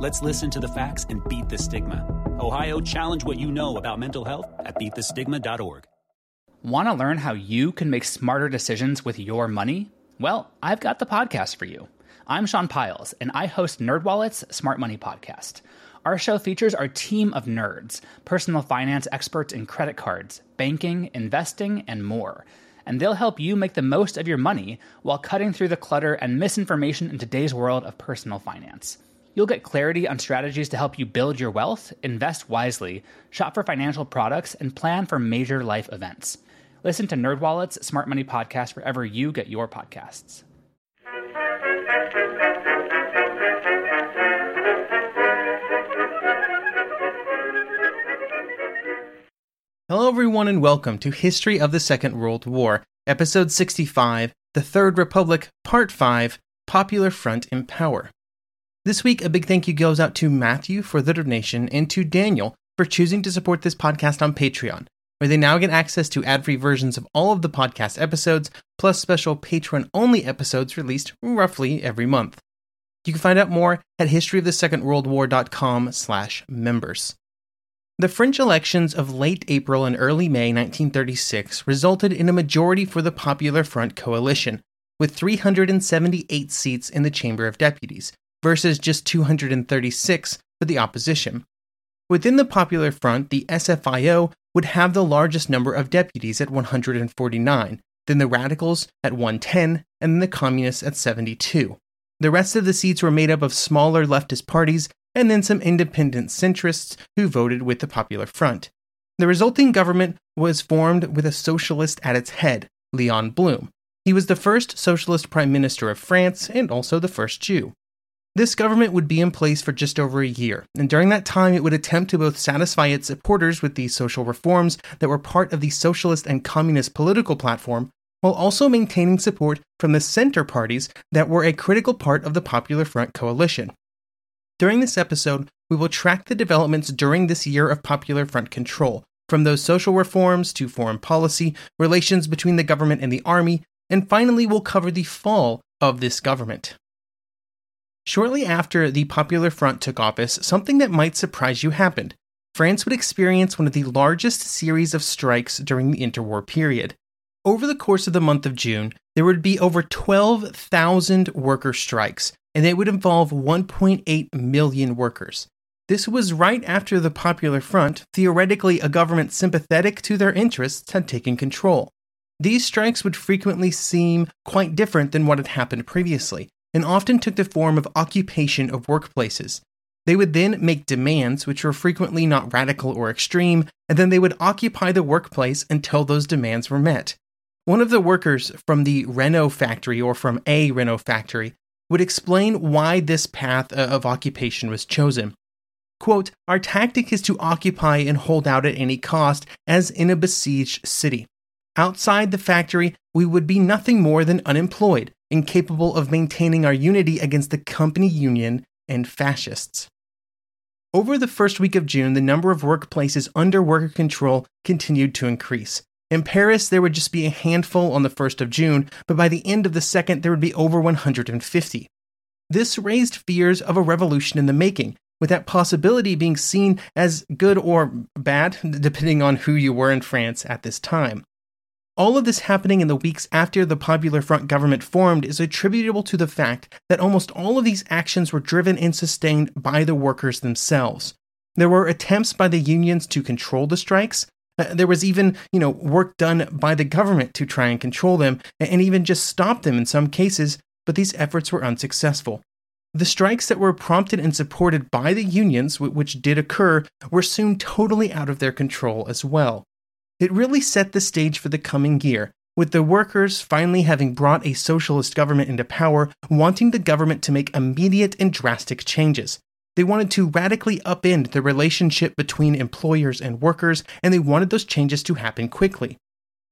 Let's listen to the facts and beat the stigma. Ohio, challenge what you know about mental health at beatthestigma.org. Want to learn how you can make smarter decisions with your money? Well, I've got the podcast for you. I'm Sean Pyles, and I host NerdWallet's Smart Money Podcast. Our show features our team of nerds, personal finance experts in credit cards, banking, investing, and more. And they'll help you make the most of your money while cutting through the clutter and misinformation in today's world of personal finance. You'll get clarity on strategies to help you build your wealth, invest wisely, shop for financial products, and plan for major life events. Listen to NerdWallet's Smart Money Podcast wherever you get your podcasts. Hello, everyone, and welcome to History of the Second World War, Episode 65 The Third Republic, Part 5 Popular Front in Power. This week, a big thank you goes out to Matthew for the donation and to Daniel for choosing to support this podcast on Patreon, where they now get access to ad free versions of all of the podcast episodes, plus special patron only episodes released roughly every month. You can find out more at historyofthesecondworldwar.com slash members. The French elections of late April and early May 1936 resulted in a majority for the Popular Front coalition, with 378 seats in the Chamber of Deputies, versus just 236 for the opposition. Within the Popular Front, the SFIO would have the largest number of deputies at 149, then the Radicals at 110, and then the Communists at 72. The rest of the seats were made up of smaller leftist parties and then some independent centrists who voted with the Popular Front. The resulting government was formed with a socialist at its head, Leon Blum. He was the first socialist prime minister of France and also the first Jew. This government would be in place for just over a year, and during that time it would attempt to both satisfy its supporters with the social reforms that were part of the socialist and communist political platform, while also maintaining support from the center parties that were a critical part of the Popular Front coalition. During this episode, we will track the developments during this year of Popular Front control, from those social reforms to foreign policy, relations between the government and the army, and finally we'll cover the fall of this government. Shortly after the Popular Front took office, something that might surprise you happened. France would experience one of the largest series of strikes during the interwar period. Over the course of the month of June, there would be over 12,000 worker strikes, and they would involve 1.8 million workers. This was right after the Popular Front, theoretically a government sympathetic to their interests, had taken control. These strikes would frequently seem quite different than what had happened previously and often took the form of occupation of workplaces. They would then make demands, which were frequently not radical or extreme, and then they would occupy the workplace until those demands were met. One of the workers from the Renault factory or from a Renault factory would explain why this path of occupation was chosen. Quote, Our tactic is to occupy and hold out at any cost, as in a besieged city. Outside the factory, we would be nothing more than unemployed, incapable of maintaining our unity against the company union and fascists. Over the first week of June, the number of workplaces under worker control continued to increase. In Paris, there would just be a handful on the 1st of June, but by the end of the second, there would be over 150. This raised fears of a revolution in the making, with that possibility being seen as good or bad, depending on who you were in France at this time. All of this happening in the weeks after the Popular Front government formed is attributable to the fact that almost all of these actions were driven and sustained by the workers themselves. There were attempts by the unions to control the strikes. Uh, there was even, you know, work done by the government to try and control them and even just stop them in some cases, but these efforts were unsuccessful. The strikes that were prompted and supported by the unions, which did occur, were soon totally out of their control as well. It really set the stage for the coming year, with the workers finally having brought a socialist government into power, wanting the government to make immediate and drastic changes. They wanted to radically upend the relationship between employers and workers, and they wanted those changes to happen quickly.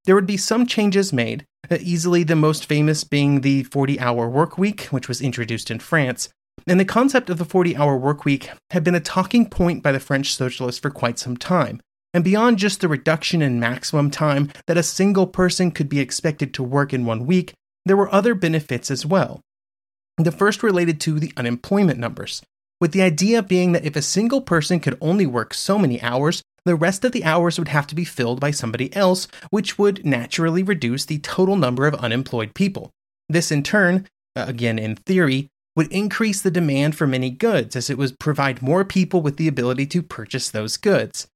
There would be some changes made, uh, easily the most famous being the 40 hour work week, which was introduced in France. And the concept of the 40 hour work week had been a talking point by the French socialists for quite some time. And beyond just the reduction in maximum time that a single person could be expected to work in one week, there were other benefits as well. The first related to the unemployment numbers, with the idea being that if a single person could only work so many hours, the rest of the hours would have to be filled by somebody else, which would naturally reduce the total number of unemployed people. This, in turn, again in theory, would increase the demand for many goods as it would provide more people with the ability to purchase those goods.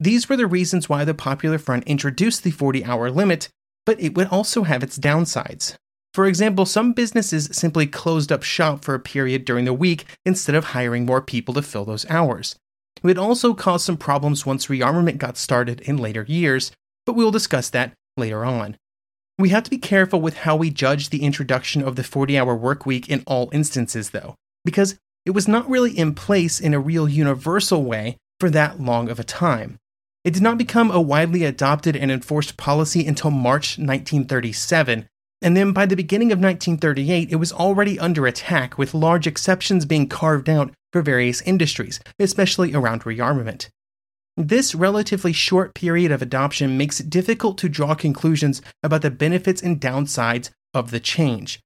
These were the reasons why the Popular Front introduced the 40 hour limit, but it would also have its downsides. For example, some businesses simply closed up shop for a period during the week instead of hiring more people to fill those hours. It would also cause some problems once rearmament got started in later years, but we'll discuss that later on. We have to be careful with how we judge the introduction of the 40 hour work week in all instances, though, because it was not really in place in a real universal way for that long of a time. It did not become a widely adopted and enforced policy until March 1937, and then by the beginning of 1938, it was already under attack, with large exceptions being carved out for various industries, especially around rearmament. This relatively short period of adoption makes it difficult to draw conclusions about the benefits and downsides of the change.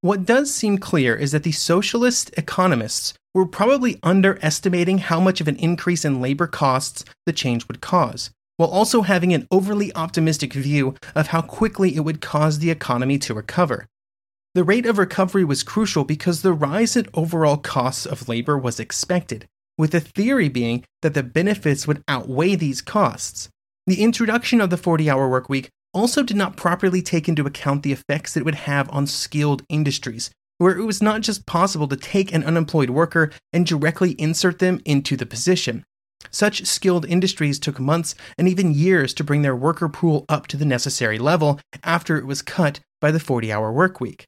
What does seem clear is that the socialist economists were probably underestimating how much of an increase in labor costs the change would cause, while also having an overly optimistic view of how quickly it would cause the economy to recover. The rate of recovery was crucial because the rise in overall costs of labor was expected, with the theory being that the benefits would outweigh these costs. The introduction of the 40 hour workweek also did not properly take into account the effects it would have on skilled industries, where it was not just possible to take an unemployed worker and directly insert them into the position. Such skilled industries took months and even years to bring their worker pool up to the necessary level after it was cut by the 40 hour workweek.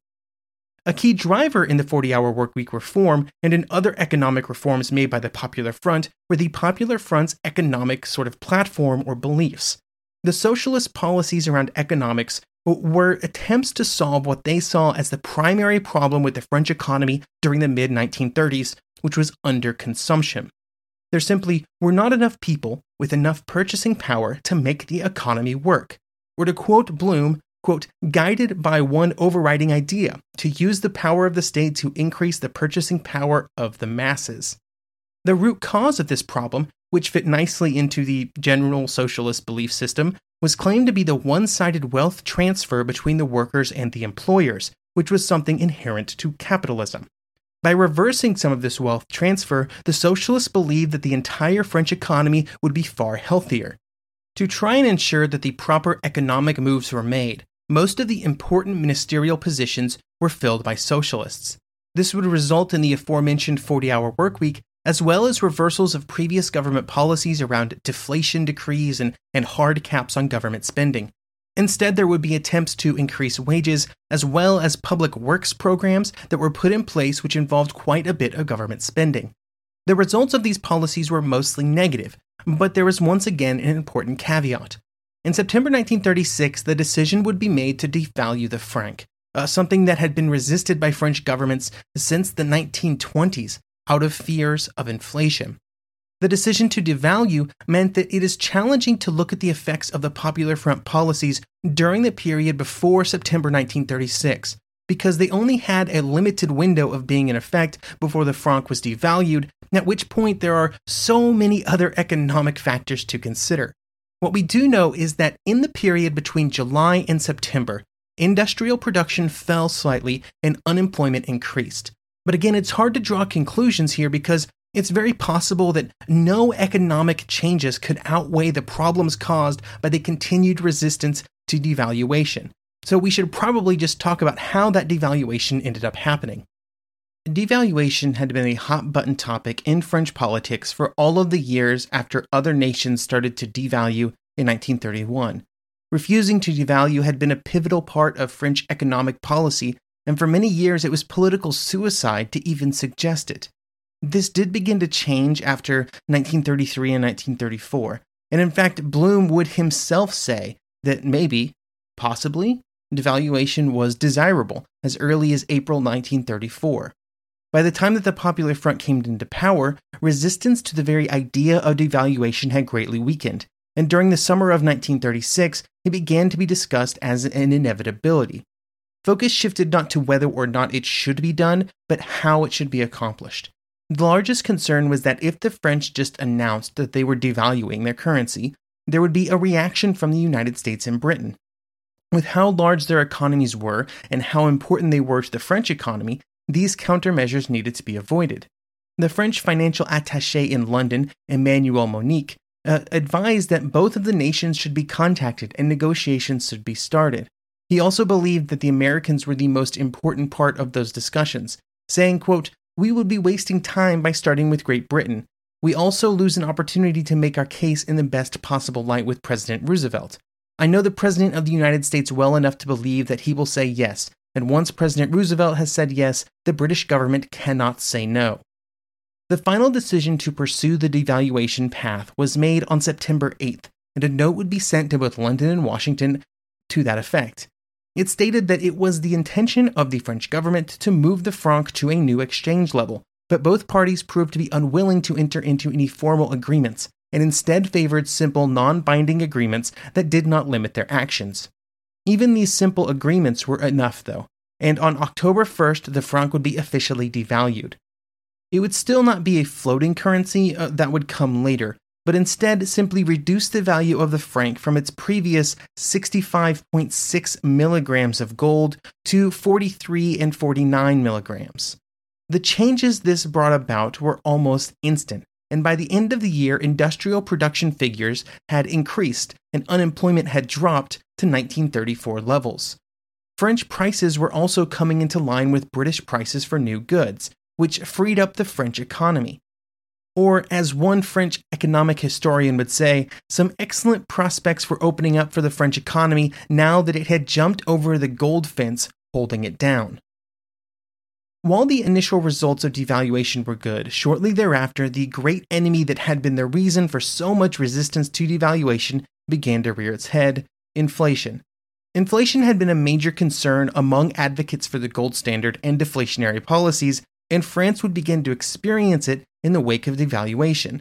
A key driver in the 40 hour workweek reform and in other economic reforms made by the Popular Front were the Popular Front's economic sort of platform or beliefs. The socialist policies around economics were attempts to solve what they saw as the primary problem with the French economy during the mid 1930s, which was underconsumption. There simply were not enough people with enough purchasing power to make the economy work. Or to quote Blum, quote, guided by one overriding idea to use the power of the state to increase the purchasing power of the masses. The root cause of this problem, which fit nicely into the general socialist belief system, was claimed to be the one sided wealth transfer between the workers and the employers, which was something inherent to capitalism. By reversing some of this wealth transfer, the socialists believed that the entire French economy would be far healthier. To try and ensure that the proper economic moves were made, most of the important ministerial positions were filled by socialists. This would result in the aforementioned 40 hour workweek, as well as reversals of previous government policies around deflation decrees and, and hard caps on government spending. Instead, there would be attempts to increase wages, as well as public works programs that were put in place which involved quite a bit of government spending. The results of these policies were mostly negative, but there was once again an important caveat. In September 1936, the decision would be made to devalue the franc, uh, something that had been resisted by French governments since the 1920s out of fears of inflation. The decision to devalue meant that it is challenging to look at the effects of the Popular Front policies during the period before September 1936, because they only had a limited window of being in effect before the franc was devalued, at which point there are so many other economic factors to consider. What we do know is that in the period between July and September, industrial production fell slightly and unemployment increased. But again, it's hard to draw conclusions here because it's very possible that no economic changes could outweigh the problems caused by the continued resistance to devaluation. So we should probably just talk about how that devaluation ended up happening. Devaluation had been a hot button topic in French politics for all of the years after other nations started to devalue in 1931. Refusing to devalue had been a pivotal part of French economic policy, and for many years it was political suicide to even suggest it. This did begin to change after 1933 and 1934, and in fact, Blum would himself say that maybe, possibly, devaluation was desirable as early as April 1934. By the time that the Popular Front came into power, resistance to the very idea of devaluation had greatly weakened, and during the summer of 1936, it began to be discussed as an inevitability. Focus shifted not to whether or not it should be done, but how it should be accomplished. The largest concern was that if the French just announced that they were devaluing their currency, there would be a reaction from the United States and Britain. With how large their economies were and how important they were to the French economy, these countermeasures needed to be avoided. The French financial attaché in London, Emmanuel Monick, uh, advised that both of the nations should be contacted and negotiations should be started. He also believed that the Americans were the most important part of those discussions, saying, quote, We would be wasting time by starting with Great Britain. We also lose an opportunity to make our case in the best possible light with President Roosevelt. I know the President of the United States well enough to believe that he will say yes, and once President Roosevelt has said yes, the British government cannot say no. The final decision to pursue the devaluation path was made on September 8th, and a note would be sent to both London and Washington to that effect. It stated that it was the intention of the French government to move the franc to a new exchange level, but both parties proved to be unwilling to enter into any formal agreements, and instead favored simple non binding agreements that did not limit their actions. Even these simple agreements were enough, though, and on October 1st, the franc would be officially devalued. It would still not be a floating currency uh, that would come later, but instead simply reduce the value of the franc from its previous 65.6 milligrams of gold to 43 and 49 milligrams. The changes this brought about were almost instant, and by the end of the year, industrial production figures had increased and unemployment had dropped to 1934 levels. French prices were also coming into line with British prices for new goods, which freed up the French economy. Or, as one French economic historian would say, some excellent prospects were opening up for the French economy now that it had jumped over the gold fence holding it down. While the initial results of devaluation were good, shortly thereafter, the great enemy that had been the reason for so much resistance to devaluation began to rear its head inflation. Inflation had been a major concern among advocates for the gold standard and deflationary policies, and France would begin to experience it in the wake of devaluation.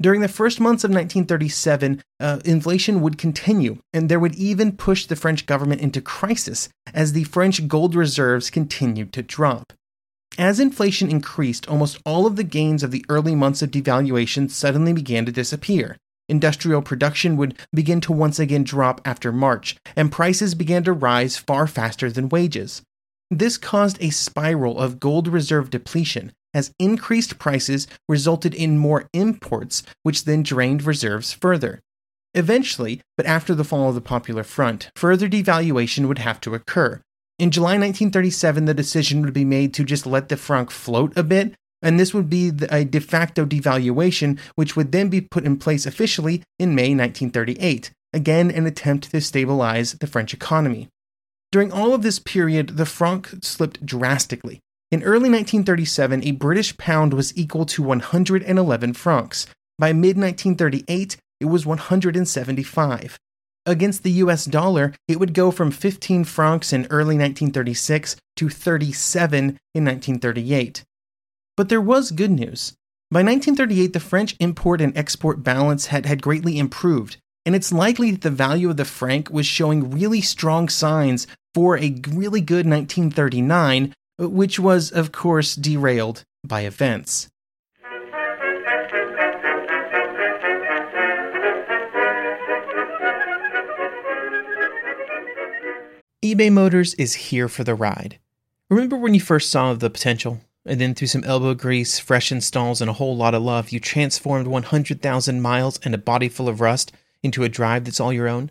During the first months of 1937, uh, inflation would continue, and there would even push the French government into crisis as the French gold reserves continued to drop. As inflation increased, almost all of the gains of the early months of devaluation suddenly began to disappear. Industrial production would begin to once again drop after March, and prices began to rise far faster than wages. This caused a spiral of gold reserve depletion, as increased prices resulted in more imports, which then drained reserves further. Eventually, but after the fall of the Popular Front, further devaluation would have to occur. In July 1937, the decision would be made to just let the franc float a bit and this would be a de facto devaluation, which would then be put in place officially in May 1938, again an attempt to stabilize the French economy. During all of this period, the franc slipped drastically. In early 1937, a British pound was equal to 111 francs. By mid 1938, it was 175. Against the US dollar, it would go from 15 francs in early 1936 to 37 in 1938. But there was good news. By 1938, the French import and export balance had, had greatly improved, and it's likely that the value of the franc was showing really strong signs for a really good 1939, which was, of course, derailed by events. eBay Motors is here for the ride. Remember when you first saw the potential? And then through some elbow grease, fresh installs, and a whole lot of love, you transformed 100,000 miles and a body full of rust into a drive that's all your own?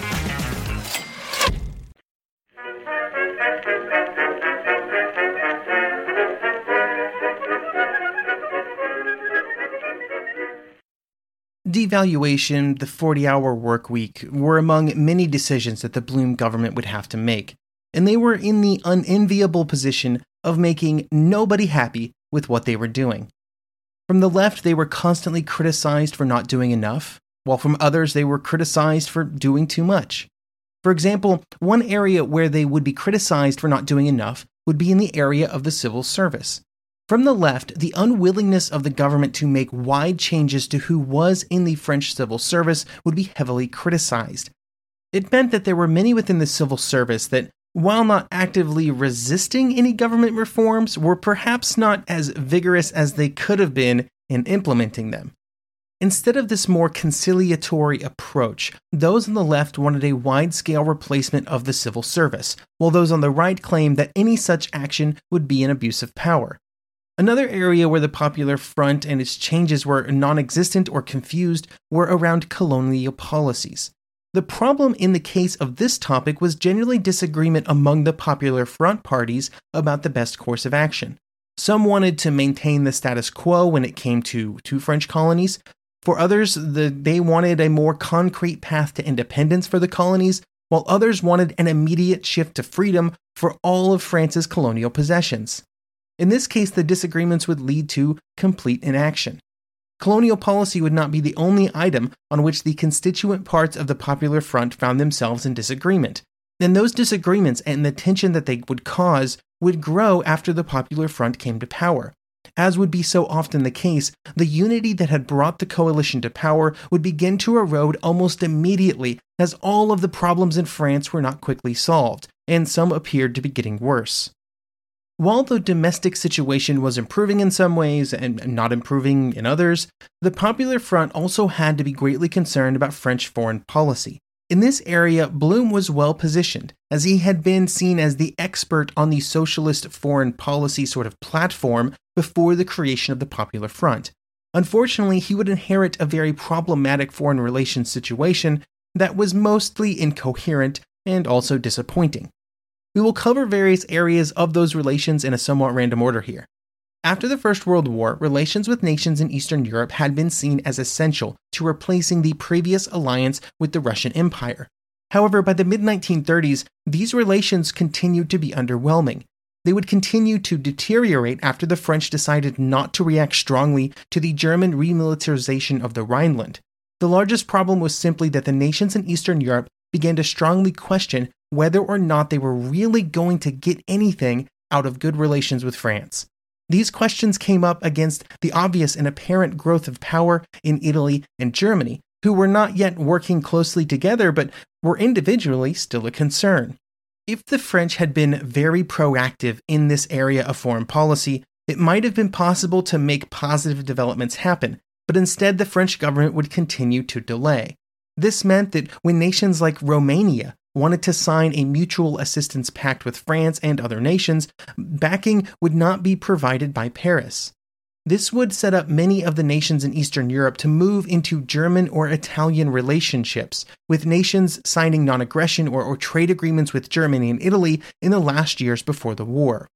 Devaluation, the 40 hour work week were among many decisions that the Blum government would have to make, and they were in the unenviable position of making nobody happy with what they were doing. From the left, they were constantly criticized for not doing enough, while from others, they were criticized for doing too much. For example, one area where they would be criticized for not doing enough would be in the area of the civil service. From the left, the unwillingness of the government to make wide changes to who was in the French civil service would be heavily criticized. It meant that there were many within the civil service that, while not actively resisting any government reforms, were perhaps not as vigorous as they could have been in implementing them. Instead of this more conciliatory approach, those on the left wanted a wide scale replacement of the civil service, while those on the right claimed that any such action would be an abuse of power. Another area where the Popular Front and its changes were non existent or confused were around colonial policies. The problem in the case of this topic was generally disagreement among the Popular Front parties about the best course of action. Some wanted to maintain the status quo when it came to two French colonies, for others, the, they wanted a more concrete path to independence for the colonies, while others wanted an immediate shift to freedom for all of France's colonial possessions. In this case, the disagreements would lead to complete inaction. Colonial policy would not be the only item on which the constituent parts of the Popular Front found themselves in disagreement. Then those disagreements and the tension that they would cause would grow after the Popular Front came to power. As would be so often the case, the unity that had brought the coalition to power would begin to erode almost immediately as all of the problems in France were not quickly solved, and some appeared to be getting worse. While the domestic situation was improving in some ways and not improving in others, the Popular Front also had to be greatly concerned about French foreign policy. In this area, Blum was well positioned, as he had been seen as the expert on the socialist foreign policy sort of platform before the creation of the Popular Front. Unfortunately, he would inherit a very problematic foreign relations situation that was mostly incoherent and also disappointing. We will cover various areas of those relations in a somewhat random order here. After the First World War, relations with nations in Eastern Europe had been seen as essential to replacing the previous alliance with the Russian Empire. However, by the mid 1930s, these relations continued to be underwhelming. They would continue to deteriorate after the French decided not to react strongly to the German remilitarization of the Rhineland. The largest problem was simply that the nations in Eastern Europe began to strongly question whether or not they were really going to get anything out of good relations with France. These questions came up against the obvious and apparent growth of power in Italy and Germany, who were not yet working closely together but were individually still a concern. If the French had been very proactive in this area of foreign policy, it might have been possible to make positive developments happen, but instead the French government would continue to delay. This meant that when nations like Romania wanted to sign a mutual assistance pact with France and other nations, backing would not be provided by Paris. This would set up many of the nations in Eastern Europe to move into German or Italian relationships, with nations signing non aggression or, or, trade agreements with Germany and Italy in the last years before the war.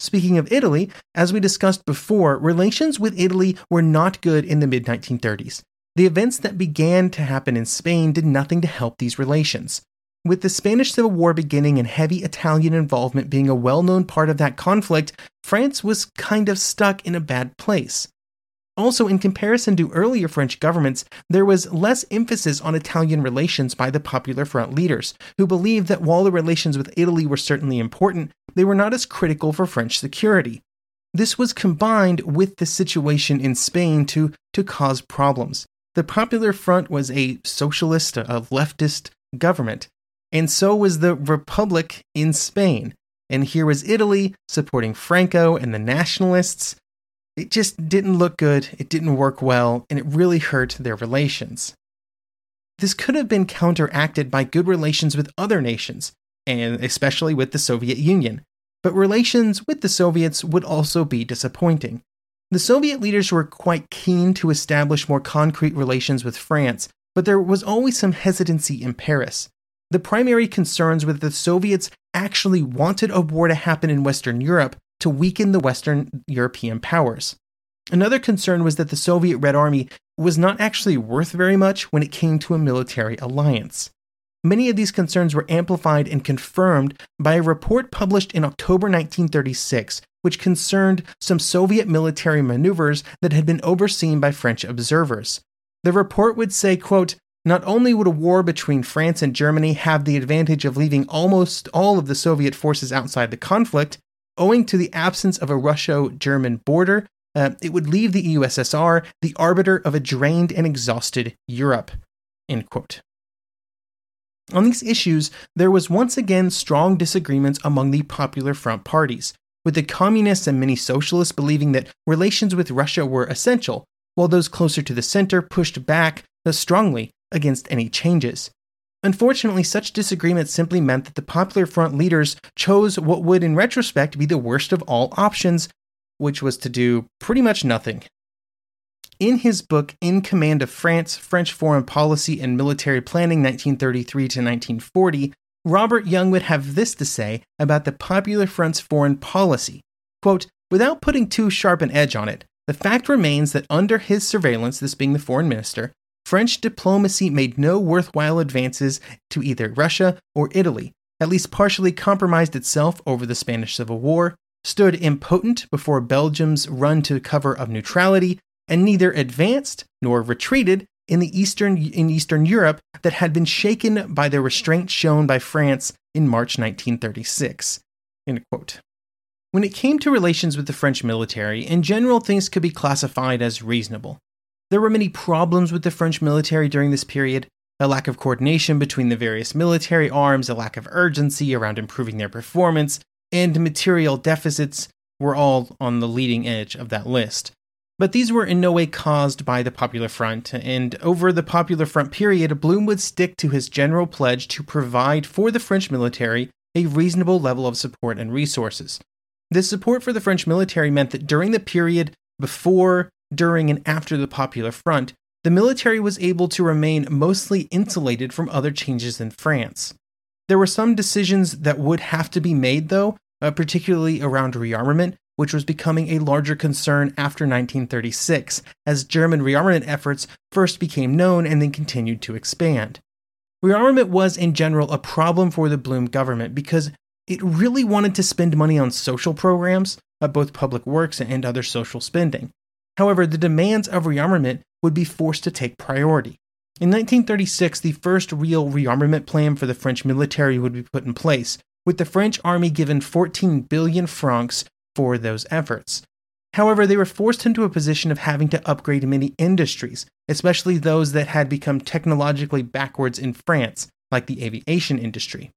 Speaking of Italy, as we discussed before, relations with Italy were not good in the mid 1930s. The events that began to happen in Spain did nothing to help these relations. With the Spanish Civil War beginning and heavy Italian involvement being a well known part of that conflict, France was kind of stuck in a bad place. Also, in comparison to earlier French governments, there was less emphasis on Italian relations by the Popular Front leaders, who believed that while the relations with Italy were certainly important, they were not as critical for French security. This was combined with the situation in Spain to, to cause problems. The Popular Front was a socialist, a leftist government, and so was the Republic in Spain. And here was Italy supporting Franco and the nationalists. It just didn't look good, it didn't work well, and it really hurt their relations. This could have been counteracted by good relations with other nations, and especially with the Soviet Union. But relations with the Soviets would also be disappointing. The Soviet leaders were quite keen to establish more concrete relations with France, but there was always some hesitancy in Paris. The primary concerns were that the Soviets actually wanted a war to happen in Western Europe to weaken the Western European powers. Another concern was that the Soviet Red Army was not actually worth very much when it came to a military alliance. Many of these concerns were amplified and confirmed by a report published in October 1936, which concerned some Soviet military maneuvers that had been overseen by French observers. The report would say, quote, not only would a war between France and Germany have the advantage of leaving almost all of the Soviet forces outside the conflict, owing to the absence of a Russo German border, uh, it would leave the USSR the arbiter of a drained and exhausted Europe. On these issues, there was once again strong disagreements among the Popular Front parties, with the communists and many socialists believing that relations with Russia were essential, while those closer to the center pushed back strongly against any changes. Unfortunately, such disagreements simply meant that the Popular Front leaders chose what would, in retrospect, be the worst of all options, which was to do pretty much nothing. In his book In Command of France, French Foreign Policy and Military Planning 1933 to 1940, Robert Young would have this to say about the Popular Front's foreign policy. Quote, Without putting too sharp an edge on it, the fact remains that under his surveillance, this being the foreign minister, French diplomacy made no worthwhile advances to either Russia or Italy, at least partially compromised itself over the Spanish Civil War, stood impotent before Belgium's run to cover of neutrality, and neither advanced nor retreated in the eastern in Eastern Europe that had been shaken by the restraint shown by France in March 1936. When it came to relations with the French military, in general things could be classified as reasonable. There were many problems with the French military during this period, a lack of coordination between the various military arms, a lack of urgency around improving their performance, and material deficits were all on the leading edge of that list. But these were in no way caused by the Popular Front, and over the Popular Front period, Blum would stick to his general pledge to provide for the French military a reasonable level of support and resources. This support for the French military meant that during the period before, during, and after the Popular Front, the military was able to remain mostly insulated from other changes in France. There were some decisions that would have to be made, though, uh, particularly around rearmament, which was becoming a larger concern after 1936, as German rearmament efforts first became known and then continued to expand. Rearmament was, in general, a problem for the Blum government because it really wanted to spend money on social programs, uh, both public works and other social spending. However, the demands of rearmament would be forced to take priority. In 1936, the first real rearmament plan for the French military would be put in place, with the French army given 14 billion francs for those efforts. However, they were forced into a position of having to upgrade many industries, especially those that had become technologically backwards in France, like the aviation industry.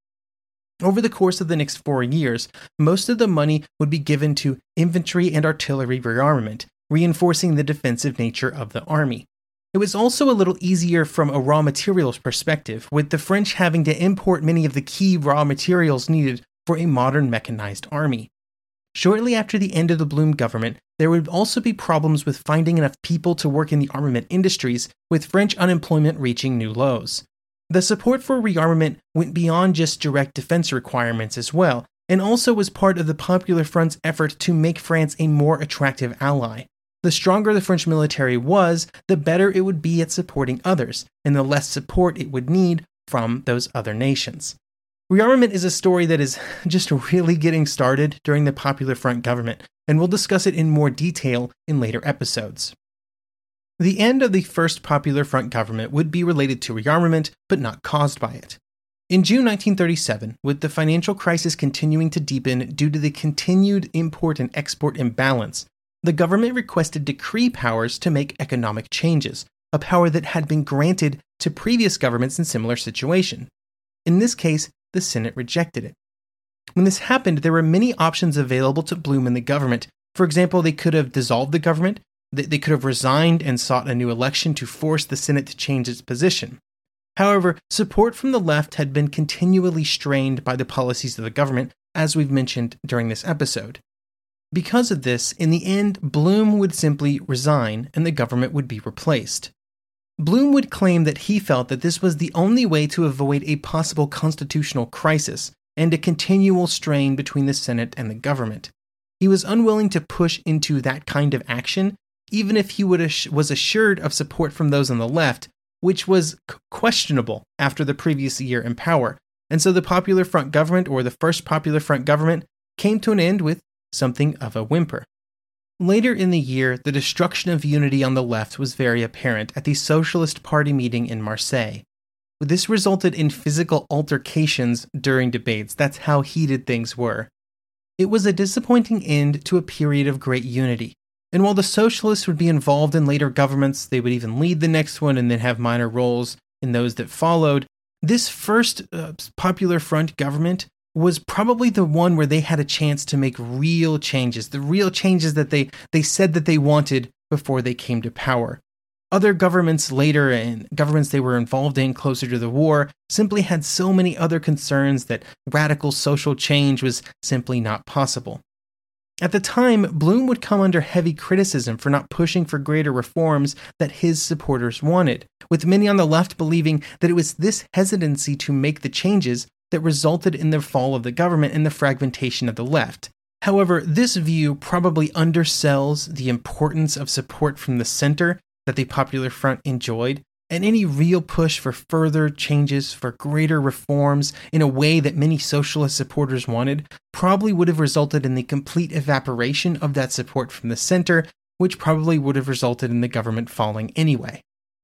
Over the course of the next four years, most of the money would be given to infantry and artillery rearmament, reinforcing the defensive nature of the army. It was also a little easier from a raw materials perspective, with the French having to import many of the key raw materials needed for a modern mechanized army. Shortly after the end of the Blum government, there would also be problems with finding enough people to work in the armament industries, with French unemployment reaching new lows. The support for rearmament went beyond just direct defense requirements as well, and also was part of the Popular Front's effort to make France a more attractive ally. The stronger the French military was, the better it would be at supporting others, and the less support it would need from those other nations. Rearmament is a story that is just really getting started during the Popular Front government, and we'll discuss it in more detail in later episodes. The end of the first Popular Front government would be related to rearmament, but not caused by it. In June 1937, with the financial crisis continuing to deepen due to the continued import and export imbalance, the government requested decree powers to make economic changes, a power that had been granted to previous governments in similar situation. In this case, the Senate rejected it. When this happened, there were many options available to Blum and the government. For example, they could have dissolved the government, they could have resigned and sought a new election to force the Senate to change its position. However, support from the left had been continually strained by the policies of the government, as we've mentioned during this episode. Because of this, in the end, Blum would simply resign and the government would be replaced. Blum would claim that he felt that this was the only way to avoid a possible constitutional crisis and a continual strain between the Senate and the government. He was unwilling to push into that kind of action, even if he was assured of support from those on the left, which was questionable after the previous year in power. And so the Popular Front government, or the first Popular Front government, came to an end with something of a whimper. Later in the year, the destruction of unity on the left was very apparent at the Socialist Party meeting in Marseille. This resulted in physical altercations during debates. That's how heated things were. It was a disappointing end to a period of great unity. And while the socialists would be involved in later governments, they would even lead the next one and then have minor roles in those that followed. This first uh, Popular Front government was probably the one where they had a chance to make real changes, the real changes that they, they said that they wanted before they came to power. Other governments later and governments they were involved in closer to the war simply had so many other concerns that radical social change was simply not possible. At the time, Blum would come under heavy criticism for not pushing for greater reforms that his supporters wanted, with many on the left believing that it was this hesitancy to make the changes that resulted in the fall of the government and the fragmentation of the left. However, this view probably undersells the importance of support from the center that the Popular Front enjoyed and any real push for further changes, for greater reforms in a way that many socialist supporters wanted, probably would have resulted in the complete evaporation of that support from the center, which probably would have resulted in the government falling anyway.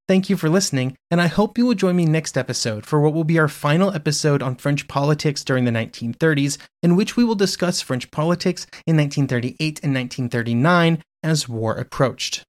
Thank you for listening, and I hope you will join me next episode for what will be our final episode on French politics during the 1930s, in which we will discuss French politics in 1938 and 1939 as war approached.